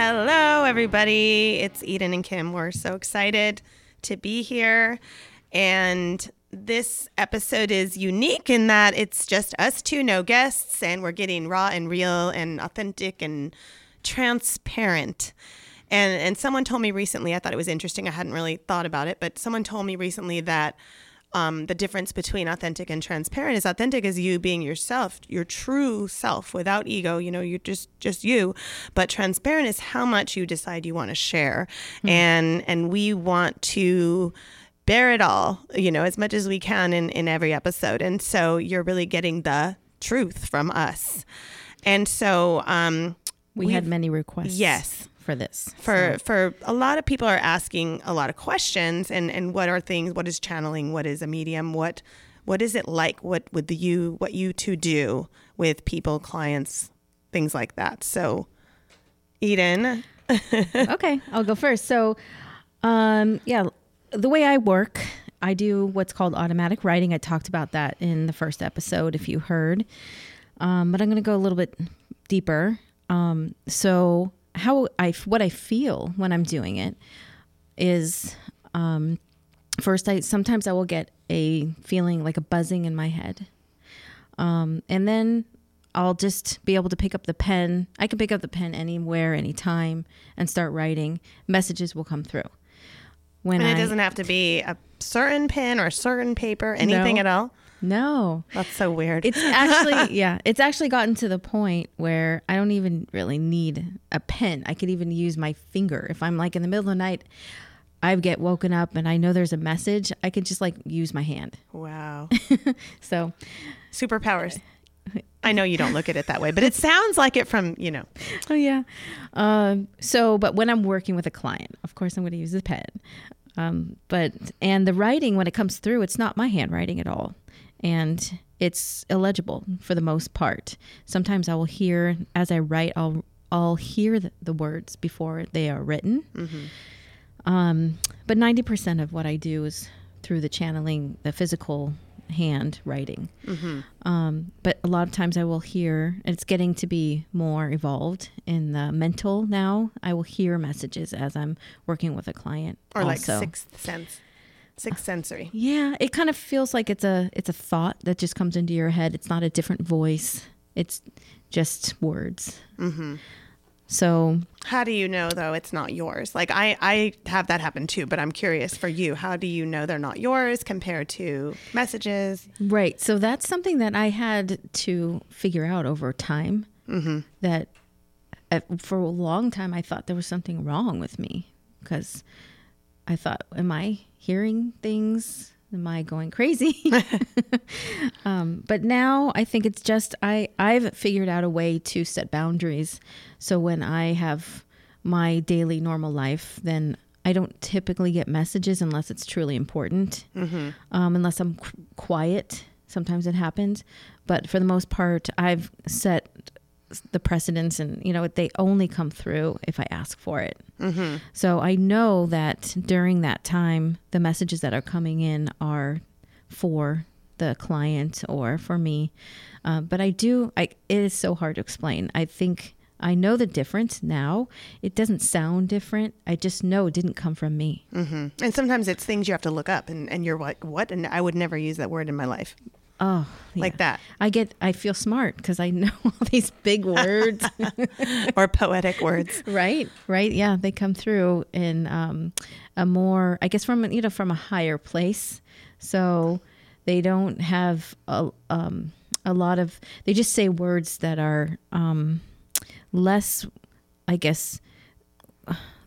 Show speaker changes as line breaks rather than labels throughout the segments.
Hello, everybody. It's Eden and Kim. We're so excited to be here. And this episode is unique in that it's just us two, no guests, and we're getting raw and real and authentic and transparent. And and someone told me recently, I thought it was interesting. I hadn't really thought about it, but someone told me recently that um, the difference between authentic and transparent is authentic is you being yourself, your true self, without ego. You know, you're just just you. But transparent is how much you decide you want to share, mm-hmm. and and we want to bear it all, you know, as much as we can in in every episode. And so you're really getting the truth from us. And so um,
we had many requests.
Yes
for this.
For so. for a lot of people are asking a lot of questions and and what are things what is channeling, what is a medium, what what is it like? What would the you what you two do with people, clients, things like that. So Eden.
okay, I'll go first. So um yeah, the way I work, I do what's called automatic writing. I talked about that in the first episode if you heard. Um, but I'm going to go a little bit deeper. Um, so how I what I feel when I'm doing it is um, first I sometimes I will get a feeling like a buzzing in my head, um, and then I'll just be able to pick up the pen. I can pick up the pen anywhere, anytime, and start writing. Messages will come through.
When and it I, doesn't have to be a certain pen or a certain paper, anything no, at all.
No.
That's so weird.
It's actually, yeah, it's actually gotten to the point where I don't even really need a pen. I could even use my finger. If I'm like in the middle of the night, I get woken up and I know there's a message, I could just like use my hand.
Wow.
so,
superpowers. I know you don't look at it that way, but it sounds like it from, you know.
Oh, yeah. Um, so, but when I'm working with a client, of course, I'm going to use a pen. Um, but, and the writing, when it comes through, it's not my handwriting at all and it's illegible for the most part. Sometimes I will hear as I write, I'll I'll hear the, the words before they are written. Mm-hmm. Um, but ninety percent of what I do is through the channeling, the physical hand writing. Mm-hmm. Um, but a lot of times I will hear, it's getting to be more evolved in the mental now. I will hear messages as I'm working with a client.
Or also. like sixth sense. Sixth sensory.
Yeah, it kind of feels like it's a it's a thought that just comes into your head. It's not a different voice. It's just words. Mm-hmm. So,
how do you know though it's not yours? Like I I have that happen too, but I'm curious for you. How do you know they're not yours compared to messages?
Right. So that's something that I had to figure out over time. Mm-hmm. That uh, for a long time I thought there was something wrong with me because I thought, am I hearing things? Am I going crazy? um, but now I think it's just I I've figured out a way to set boundaries. So when I have my daily normal life, then I don't typically get messages unless it's truly important. Mm-hmm. Um, unless I'm qu- quiet, sometimes it happens. But for the most part, I've set the precedence and you know they only come through if i ask for it. Mm-hmm. so i know that during that time the messages that are coming in are for the client or for me. Uh, but i do I, it is so hard to explain. I think i know the difference now. It doesn't sound different. I just know it didn't come from me.
Mm-hmm. and sometimes it's things you have to look up and, and you're like what? And i would never use that word in my life
Oh,
yeah. like that.
I get, I feel smart because I know all these big words
or poetic words.
Right, right. Yeah, they come through in um, a more, I guess, from you know, from a higher place. So they don't have a um, a lot of. They just say words that are um, less, I guess,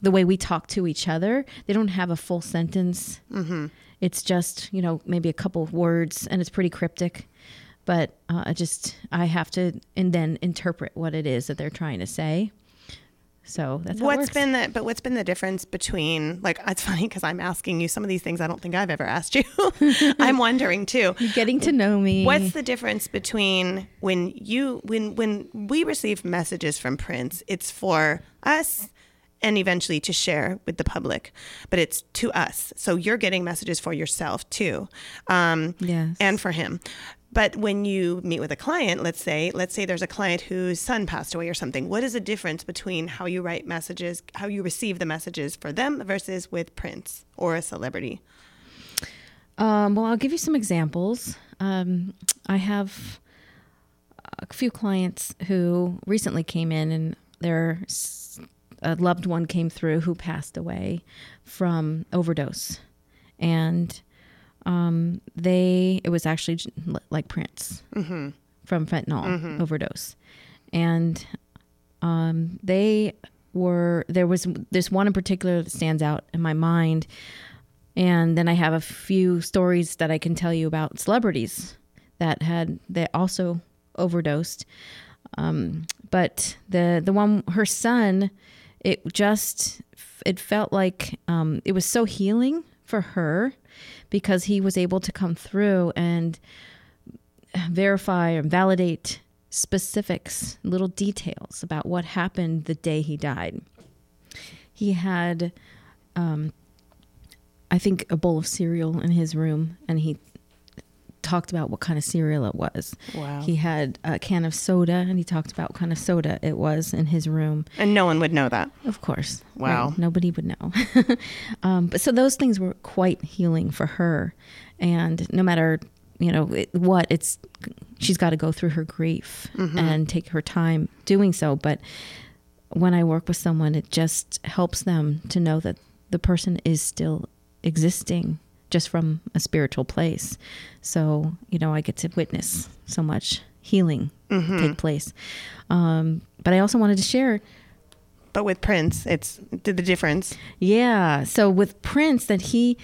the way we talk to each other. They don't have a full sentence. Mm-hmm it's just, you know, maybe a couple of words and it's pretty cryptic. but uh, I just I have to and then interpret what it is that they're trying to say. So that's works.
been the but what's been the difference between like it's funny because I'm asking you some of these things I don't think I've ever asked you. I'm wondering too.
getting to know me.
What's the difference between when you when when we receive messages from Prince, it's for us and eventually to share with the public, but it's to us. So you're getting messages for yourself too, um,
Yes.
and for him. But when you meet with a client, let's say, let's say there's a client whose son passed away or something. What is the difference between how you write messages, how you receive the messages for them versus with Prince or a celebrity?
Um, well, I'll give you some examples. Um, I have a few clients who recently came in and their s- a loved one came through who passed away from overdose. And um, they, it was actually like Prince from fentanyl overdose. And um, they were, there was this one in particular that stands out in my mind. And then I have a few stories that I can tell you about celebrities that had that also overdosed. Um, but the the one her son, it just it felt like um, it was so healing for her because he was able to come through and verify and validate specifics, little details about what happened the day he died. He had I think a bowl of cereal in his room, and he talked about what kind of cereal it was.
Wow.
He had a can of soda, and he talked about what kind of soda it was in his room.
And no one would know that.
Of course.
Wow.
Right, nobody would know. um, but so those things were quite healing for her, and no matter you know it, what, it's she's got to go through her grief and take her time doing so. But when I work with someone, it just helps them to know that the person is still existing just from a spiritual place. So, you know, I get to witness so much healing take place. Um, but I also wanted to share
But with Prince, it's the the difference.
yeah. So with Prince, that he,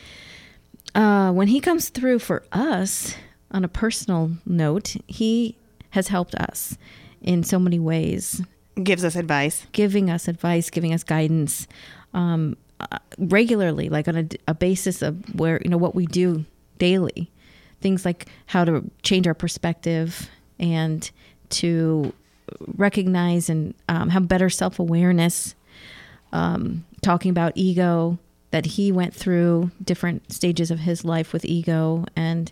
uh, when he comes through for us on a personal note, he has helped us in so many ways,
Gives us advice.
giving us advice, giving us guidance um, uh, regularly, like on a, a basis of where, you know, what we do daily. Things like how to change our perspective and to recognize and um, have better self awareness um, talking about ego that he went through different stages of his life with ego. And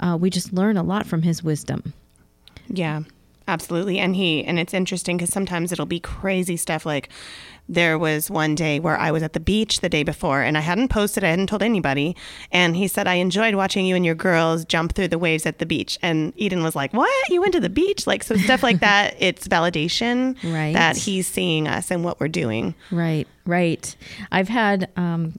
uh, we just learn a lot from his wisdom.
Yeah, absolutely. And he, and it's interesting because sometimes it'll be crazy stuff. Like there was one day where I was at the beach the day before and I hadn't posted, I hadn't told anybody. And he said, I enjoyed watching you and your girls jump through the waves at the beach. And Eden was like, What? You went to the beach? Like, so stuff like that. It's validation
Right.
that he's seeing us and what we're doing.
right right i've had um,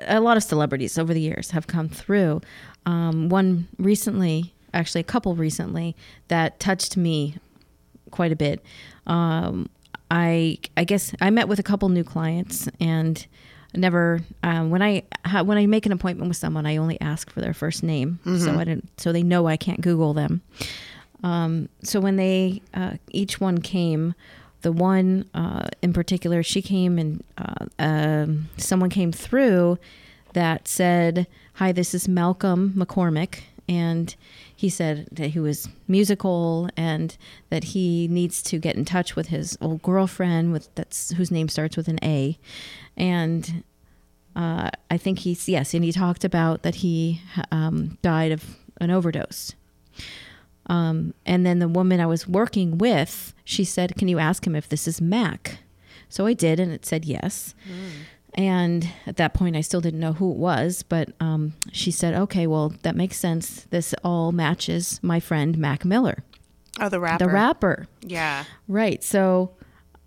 a lot of celebrities over the years have come through um, one recently actually a couple recently that touched me quite a bit. Um, i i guess i met with a couple new clients and never um, when i ha- when i make an appointment with someone i only ask for their first name. So i didn't so they know i can't google them. Um, so when they uh, each one came, the one uh, in particular, she came and uh, um, someone came through that said, "Hi, this is Malcolm McCormick," and he said that he was musical and that he needs to get in touch with his old girlfriend with that's whose name starts with an A, and uh, I think he's yes, and he talked about that he um, died of an overdose. Um, and then the woman I was working with, she said, "Can you ask him if this is Mac?" So I did, and it said yes. And at that point, I still didn't know who it was, but um, she said, "Okay, well, that makes sense. This all matches my friend Mac Miller,
Oh, the rapper.
the rapper."
Yeah.
Right. So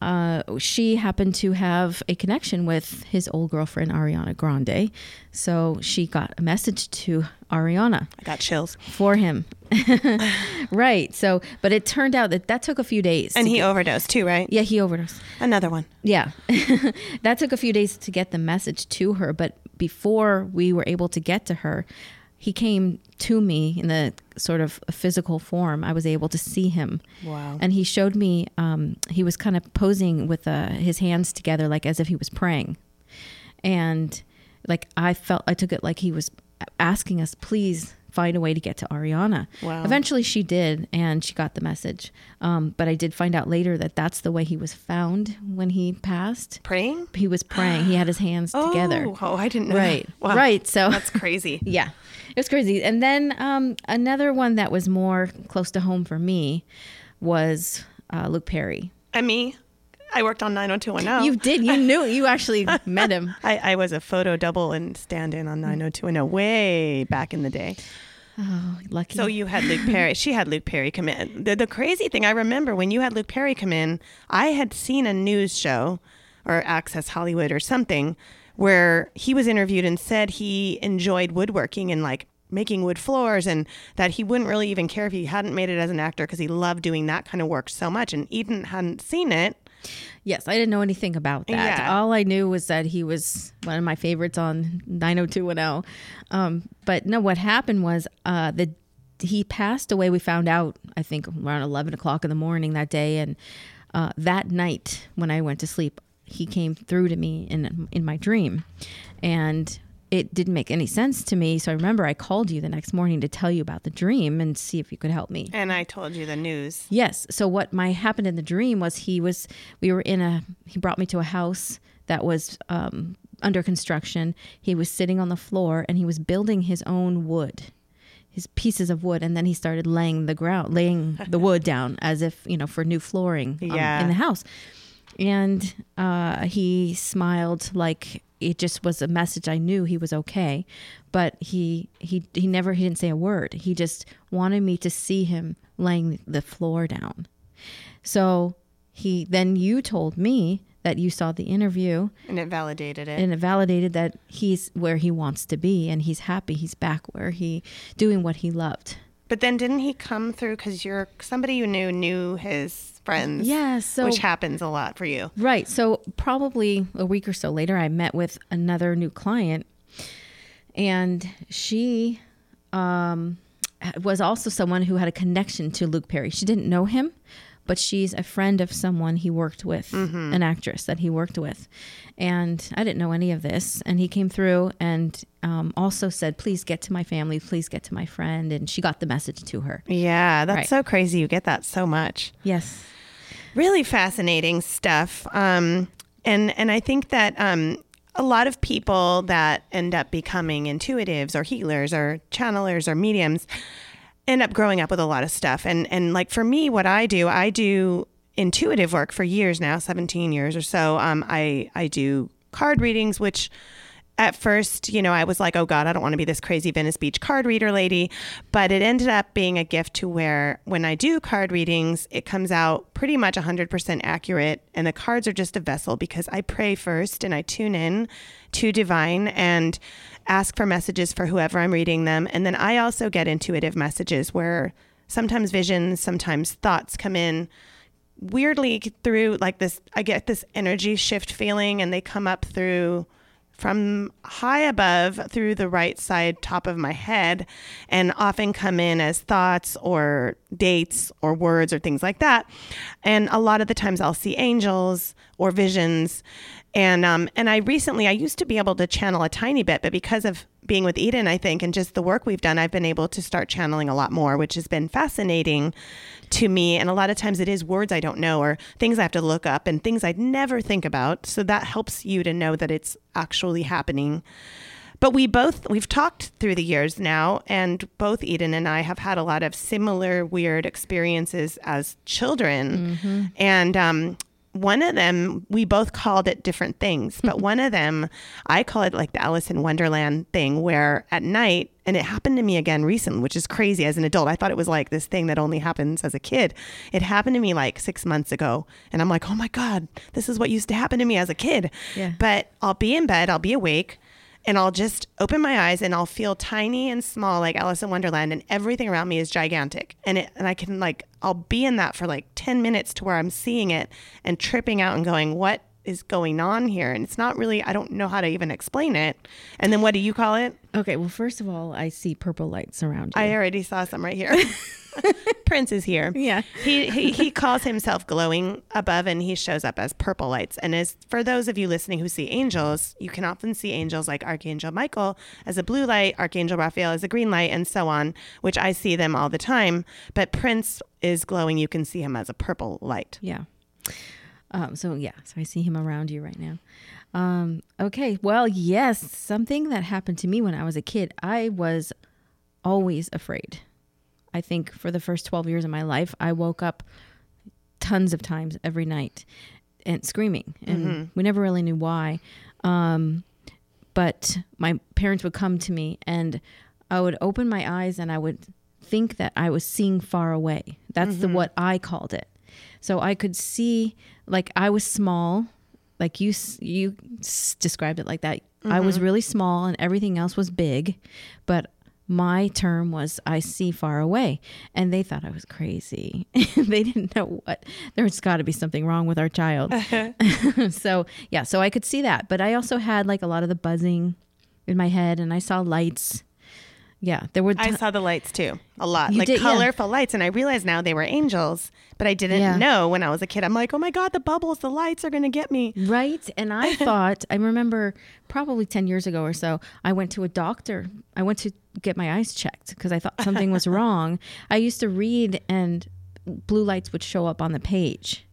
uh, she happened to have a connection with his old girlfriend, Ariana Grande. So she got a message to Ariana
I got chills.
for him. right. So, but it turned out that that took a few days.
And he
get-
overdosed too, right?
yeah, he overdosed.
Another one.
Yeah. that took a few days to get the message to her. But before we were able to get to her, he came to me in the sort of physical form. I was able to see him.
Wow.
And he showed me, um, he was kind of posing with uh, his hands together, like as if he was praying. And like I felt, I took it like he was asking us, please find a way to get to Ariana.
Wow.
Eventually she did, and she got the message. Um, but I did find out later that that's the way he was found when he passed.
Praying?
He was praying. He had his hands together.
Oh, oh, I didn't know.
Right.
that. Wow.
Right. So
That's crazy.
yeah, it was crazy. And then um, another one that was more close to home for me was uh, Luke Perry.
and me, I worked on 90210.
You did. You knew. You actually met him.
I, I was a photo double and stand in on 90210 way back in the day.
Oh, lucky.
So you had Luke Perry. She had Luke Perry come in. The, the crazy thing I remember when you had Luke Perry come in, I had seen a news show or Access Hollywood or something where he was interviewed and said he enjoyed woodworking and like making wood floors and that he wouldn't really even care if he hadn't made it as an actor because he loved doing that kind of work so much. And Eden hadn't seen it.
yes, I didn't know anything about that.
Yeah.
All I knew was that he was one of my favorites on 90210. Um, but no, what happened was uh, the he passed away. We found out, I think, around 11 o'clock in the morning that day. And uh, that night, when I went to sleep, he came through to me in in my dream, and it didn't make any sense to me. So I remember I called you the next morning to tell you about the dream and see if you could help me.
And I told you the news.
Yes. So what my happened in the dream was he was we were in a he brought me to a house that was um, under construction. He was sitting on the floor and he was building his own wood, his pieces of wood, and then he started laying the ground, laying the wood down as if you know for new flooring um,
Yeah.
in the house. And uh, he smiled like it just was a message. I knew he was okay, but he he he never he didn't say a word. He just wanted me to see him laying the floor down. So he then you told me that you saw the interview
And it validated it.
and it validated that he's where he wants to be and he's happy. He's back where he doing what he loved.
But then didn't he come through because you're somebody you knew knew his friends?
Yeah, so
which happens a lot for you.
Right. So probably a week or so later, I met with another new client, and she um, was also someone who had a connection to Luke Perry. She didn't know him, but she's a friend of someone he worked with, an actress that he worked with, and I didn't know any of this. And he came through and um, also said, "Please get to my family. Please get to my friend." And she got the message to her.
Yeah, that's
Right.
so crazy. You get that so much.
Yes.
Really fascinating stuff. Um, and and I think that um, a lot of people that end up becoming intuitives or healers or channelers or mediums end up growing up with a lot of stuff. And and like for me, what I do, I do intuitive work for years now, 17 years or so. Um, I I do card readings, which at first, you know, I was like, oh God, I don't want to be this crazy Venice Beach card reader lady. But it ended up being a gift to where when I do card readings, it comes out pretty much 100% accurate. And the cards are just a vessel because I pray first and I tune in to divine and ask for messages for whoever I'm reading them. And then I also get intuitive messages where sometimes visions, sometimes thoughts come in weirdly through like this i get this energy shift feeling and they come up through from high above through the right side top of my head and often come in as thoughts or dates or words or things like that. And a lot of the times i'll see angels or visions and um and i recently i used to be able to channel a tiny bit but because of being with eden i think and just the work we've done i've been able to start channeling a lot more which has been fascinating to me. And a lot of times it is words I don't know or things I have to look up and things I'd never think about. So that helps you to know that it's actually happening. But we both, we've talked through the years now, and both Eden and I have had a lot of similar weird experiences as children. And, um, one of them, we both called it different things, but hmm. one of them, I call it like the Alice in Wonderland thing, where at night, and it happened to me again recently, which is crazy as an adult. I thought it was like this thing that only happens as a kid. It happened to me like six months ago. And I'm like, oh my God, this is what used to happen to me as a kid.
Yeah.
But I'll be in bed, I'll be awake, and I'll just open my eyes and I'll feel tiny and small like Alice in Wonderland and everything around me is gigantic. And it and I can like I'll be in that for like 10 minutes to where I'm seeing it and tripping out and going, "What is going on here and it's not really I don't know how to even explain it. And then what do you call it?
Okay, well, first of all, I see purple lights around you.
I already saw some right here. Prince is here.
Yeah.
he, he he calls himself glowing above and he shows up as purple lights. And as for those of you listening who see angels, you can often see angels like Archangel Michael as a blue light, Archangel Raphael as a green light, and so on, which I see them all the time. But Prince is glowing. You can see him as a purple light.
Yeah. Um, so yeah, so I see him around you right now. Um, okay, well, yes, something that happened to me when I was a kid. I was always afraid. I think for the first 12 years of my life, I woke up tons of times every night and screaming, and we never really knew why. Um, but my parents would come to me, and I would open my eyes, and I would think that I was seeing far away. That's the what I called it. So I could see, like I was small, like you you s- described it like that. I was mm-hmm. really small, and everything else was big, but my term was I see far away, and they thought I was crazy. they didn't know what there's got to be something wrong with our child. so yeah, so I could see that, but I also had like a lot of the buzzing in my head, and I saw lights. Yeah, there were.
I
ti-
saw the lights too, a lot,
You
like
did, yeah.
colorful lights, and I realize now they were angels, but I didn't
Yeah.
know when I was a kid. I'm like, oh my god, the bubbles, the lights are gonna get me.
Right. And I thought, I remember probably 10 years ago or so, I went to a doctor. I went to get my eyes checked because I thought something was wrong. I used to read and blue lights would show up on the page.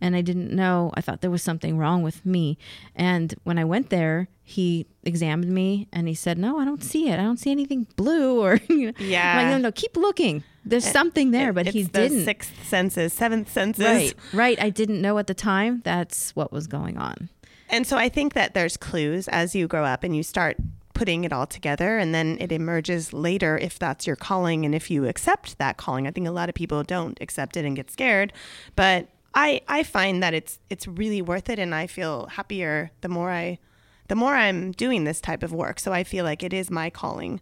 And I didn't know. I thought there was something wrong with me. And when I went there, he examined me and he said, No, I don't see it. I don't see anything blue or, you know. I'm
Yeah.
like, no, no, keep looking. There's something there, but
it's
he
the
didn't.
Sixth senses, seventh senses.
Right, right. I didn't know at the time that's what was going on.
And so I think that there's clues as you grow up and you start putting it all together and then it emerges later if that's your calling and if you accept that calling. I think a lot of people don't accept it and get scared, but I I find that it's it's really worth it and I feel happier the more I the more I'm doing this type of work. So I feel like it is my calling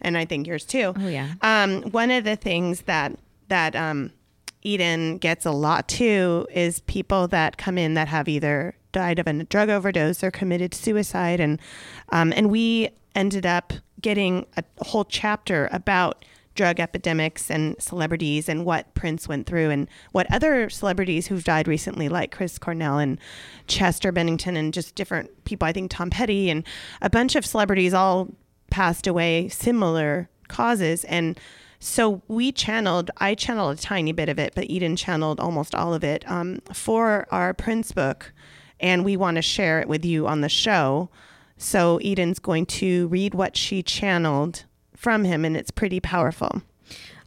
and I think yours too.
Oh, yeah.
Um, one of the things that that um, Eden gets a lot too is people that come in that have either died of a drug overdose or committed suicide, and um, and we ended up getting a whole chapter about drug epidemics and celebrities and what Prince went through and what other celebrities who've died recently, like Chris Cornell and Chester Bennington and just different people. I think Tom Petty and a bunch of celebrities all passed away similar causes and so we channeled i channeled a tiny bit of it but eden channeled almost all of it um, for our prince book and we want to share it with you on the show so eden's going to read what she channeled from him and it's pretty powerful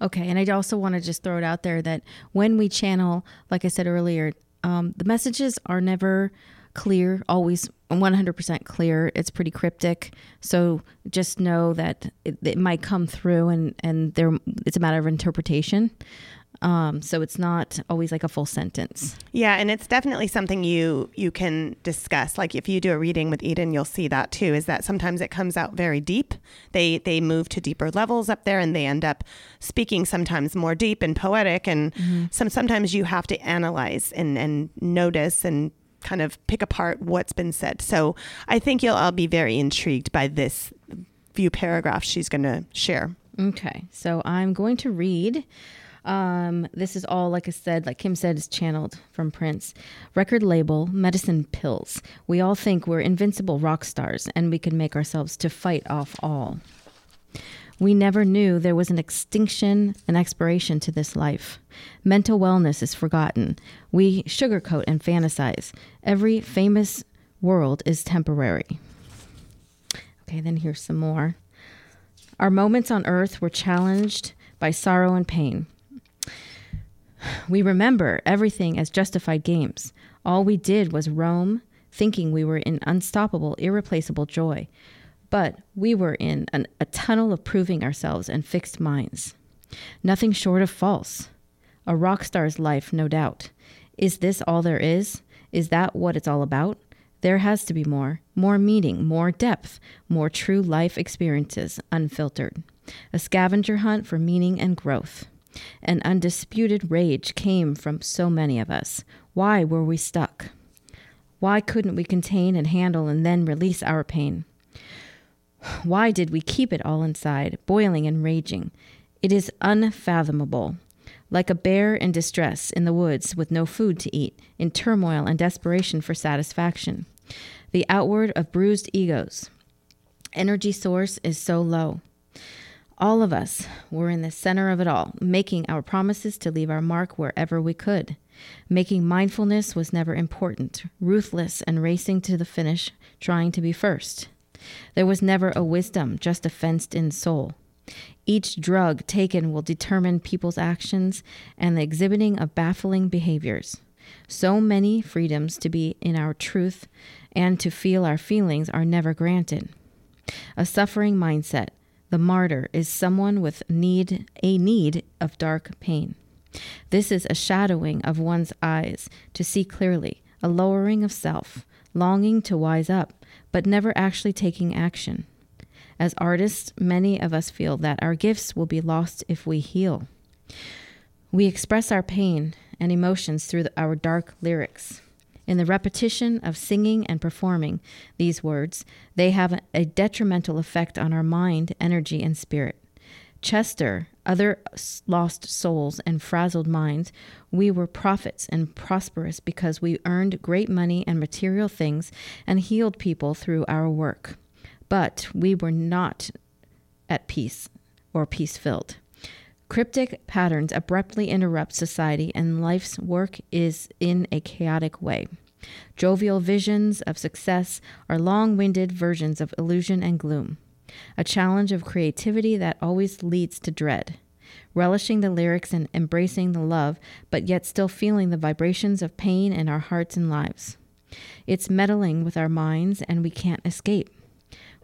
Okay, and I also want to just throw it out there that when we channel, like I said earlier, um, the messages are never clear, always 100% clear. It's pretty cryptic, so just know that it, it might come through, and and there it's a matter of interpretation. Um, so it's not always like a full sentence.
Yeah, and it's definitely something you you can discuss. Like if you do a reading with Eden, you'll see that too. Is that sometimes it comes out very deep. They they move to deeper levels up there, and they end up speaking sometimes more deep and poetic. And some sometimes you have to analyze and and notice and kind of pick apart what's been said. So I think you'll all be very intrigued by this few paragraphs she's going to share.
Okay, so I'm going to read. Um, this is all, like I said, like Kim said, is channeled from Prince. Record label, medicine pills. We all think we're invincible rock stars and we can make ourselves to fight off all. We never knew there was an extinction, an expiration to this life. Mental wellness is forgotten. We sugarcoat and fantasize. Every famous world is temporary. Okay, then here's some more. Our moments on earth were challenged by sorrow and pain. We remember everything as justified games. All we did was roam, thinking we were in unstoppable, irreplaceable joy. But we were in an, a tunnel of proving ourselves and fixed minds. Nothing short of false. A rock star's life, no doubt. Is this all there is? Is that what it's all about? There has to be more, more meaning, more depth, more true life experiences, unfiltered. A scavenger hunt for meaning and growth. An undisputed rage came from so many of us. Why were we stuck? Why couldn't we contain and handle and then release our pain? Why did we keep it all inside, boiling and raging? It is unfathomable. Like a bear in distress in the woods with no food to eat, in turmoil and desperation for satisfaction. The outward of bruised egos. Energy source is so low. All of us were in the center of it all, making our promises to leave our mark wherever we could. Making mindfulness was never important, ruthless and racing to the finish, trying to be first. There was never a wisdom, just a fenced in soul. Each drug taken will determine people's actions and the exhibiting of baffling behaviors. So many freedoms to be in our truth and to feel our feelings are never granted. A suffering mindset, the martyr is someone with need a need of dark pain. This is a shadowing of one's eyes to see clearly, a lowering of self, longing to wise up, but never actually taking action. As artists, many of us feel that our gifts will be lost if we heal. We express our pain and emotions through our dark lyrics. In the repetition of singing and performing these words, they have a detrimental effect on our mind, energy, and spirit. Chester, other lost souls, and frazzled minds, we were prophets and prosperous because we earned great money and material things and healed people through our work. But we were not at peace or peace filled. Cryptic patterns abruptly interrupt society, and life's work is in a chaotic way. Jovial visions of success are long winded versions of illusion and gloom a challenge of creativity that always leads to dread. Relishing the lyrics and embracing the love, but yet still feeling the vibrations of pain in our hearts and lives. It's meddling with our minds, and we can't escape.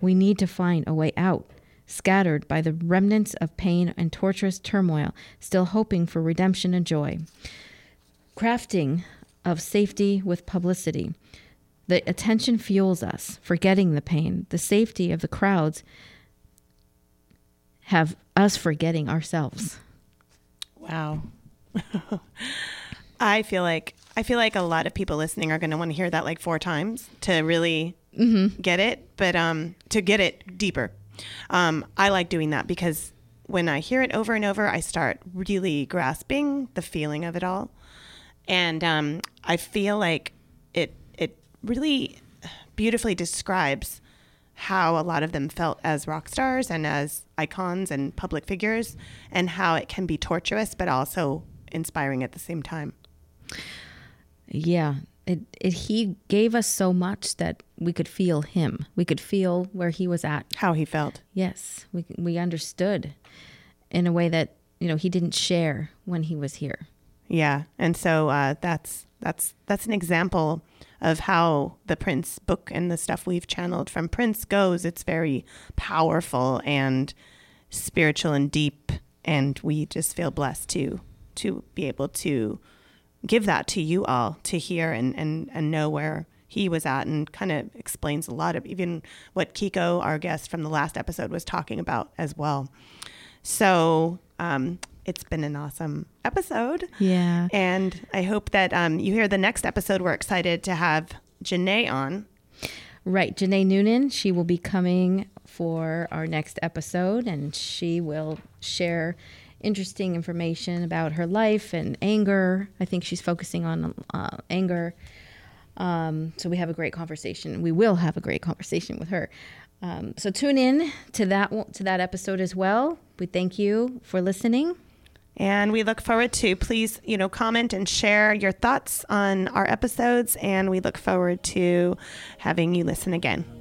We need to find a way out, scattered by the remnants of pain and torturous turmoil, still hoping for redemption and joy. Crafting of safety with publicity, the attention fuels us, forgetting the pain. The safety of the crowds have us forgetting ourselves.
Wow. I feel like I feel like a lot of people listening are going to want to hear that like four times to really mm-hmm. get it, but um, to get it deeper. Um, I like doing that because when I hear it over and over, I start really grasping the feeling of it all, and um, I feel like it really beautifully describes how a lot of them felt as rock stars and as icons and public figures, and how it can be torturous but also inspiring at the same time.
Yeah, it, it, he gave us so much that we could feel him. We could feel where he was at,
how he felt.
Yes, we we understood in a way that you know he didn't share when he was here.
Yeah, and so uh, that's that's that's an example of how the Prince book and the stuff we've channeled from Prince goes. It's very powerful and spiritual and deep, and we just feel blessed to to be able to give that to you all to hear and and and know where he was at and kind of explains a lot of even what Kiko, our guest from the last episode, was talking about as well. So um, it's been an awesome episode.
Yeah.
And I hope that um, you hear the next episode. We're excited to have Janae on.
Right. Janae Noonan. She will be coming for our next episode and she will share interesting information about her life and anger. I think she's focusing on uh, anger. Um, so we have a great conversation. We will have a great conversation with her. Um, so tune in to that to that episode as well. We thank you for listening.
And we look forward to please, you know, comment and share your thoughts on our episodes. And we look forward to having you listen again.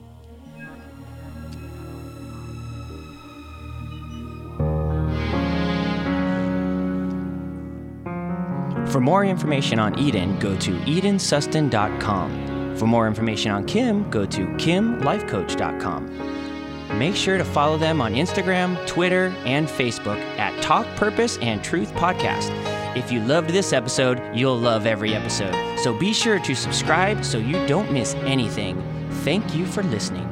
For more information on Eden, go to edensuston.com. For more information on Kim, go to kimlifecoach.com. Make sure to follow them on Instagram, Twitter, and Facebook at Talk Purpose and Truth Podcast. If you loved this episode, you'll love every episode. So be sure to subscribe so you don't miss anything. Thank you for listening.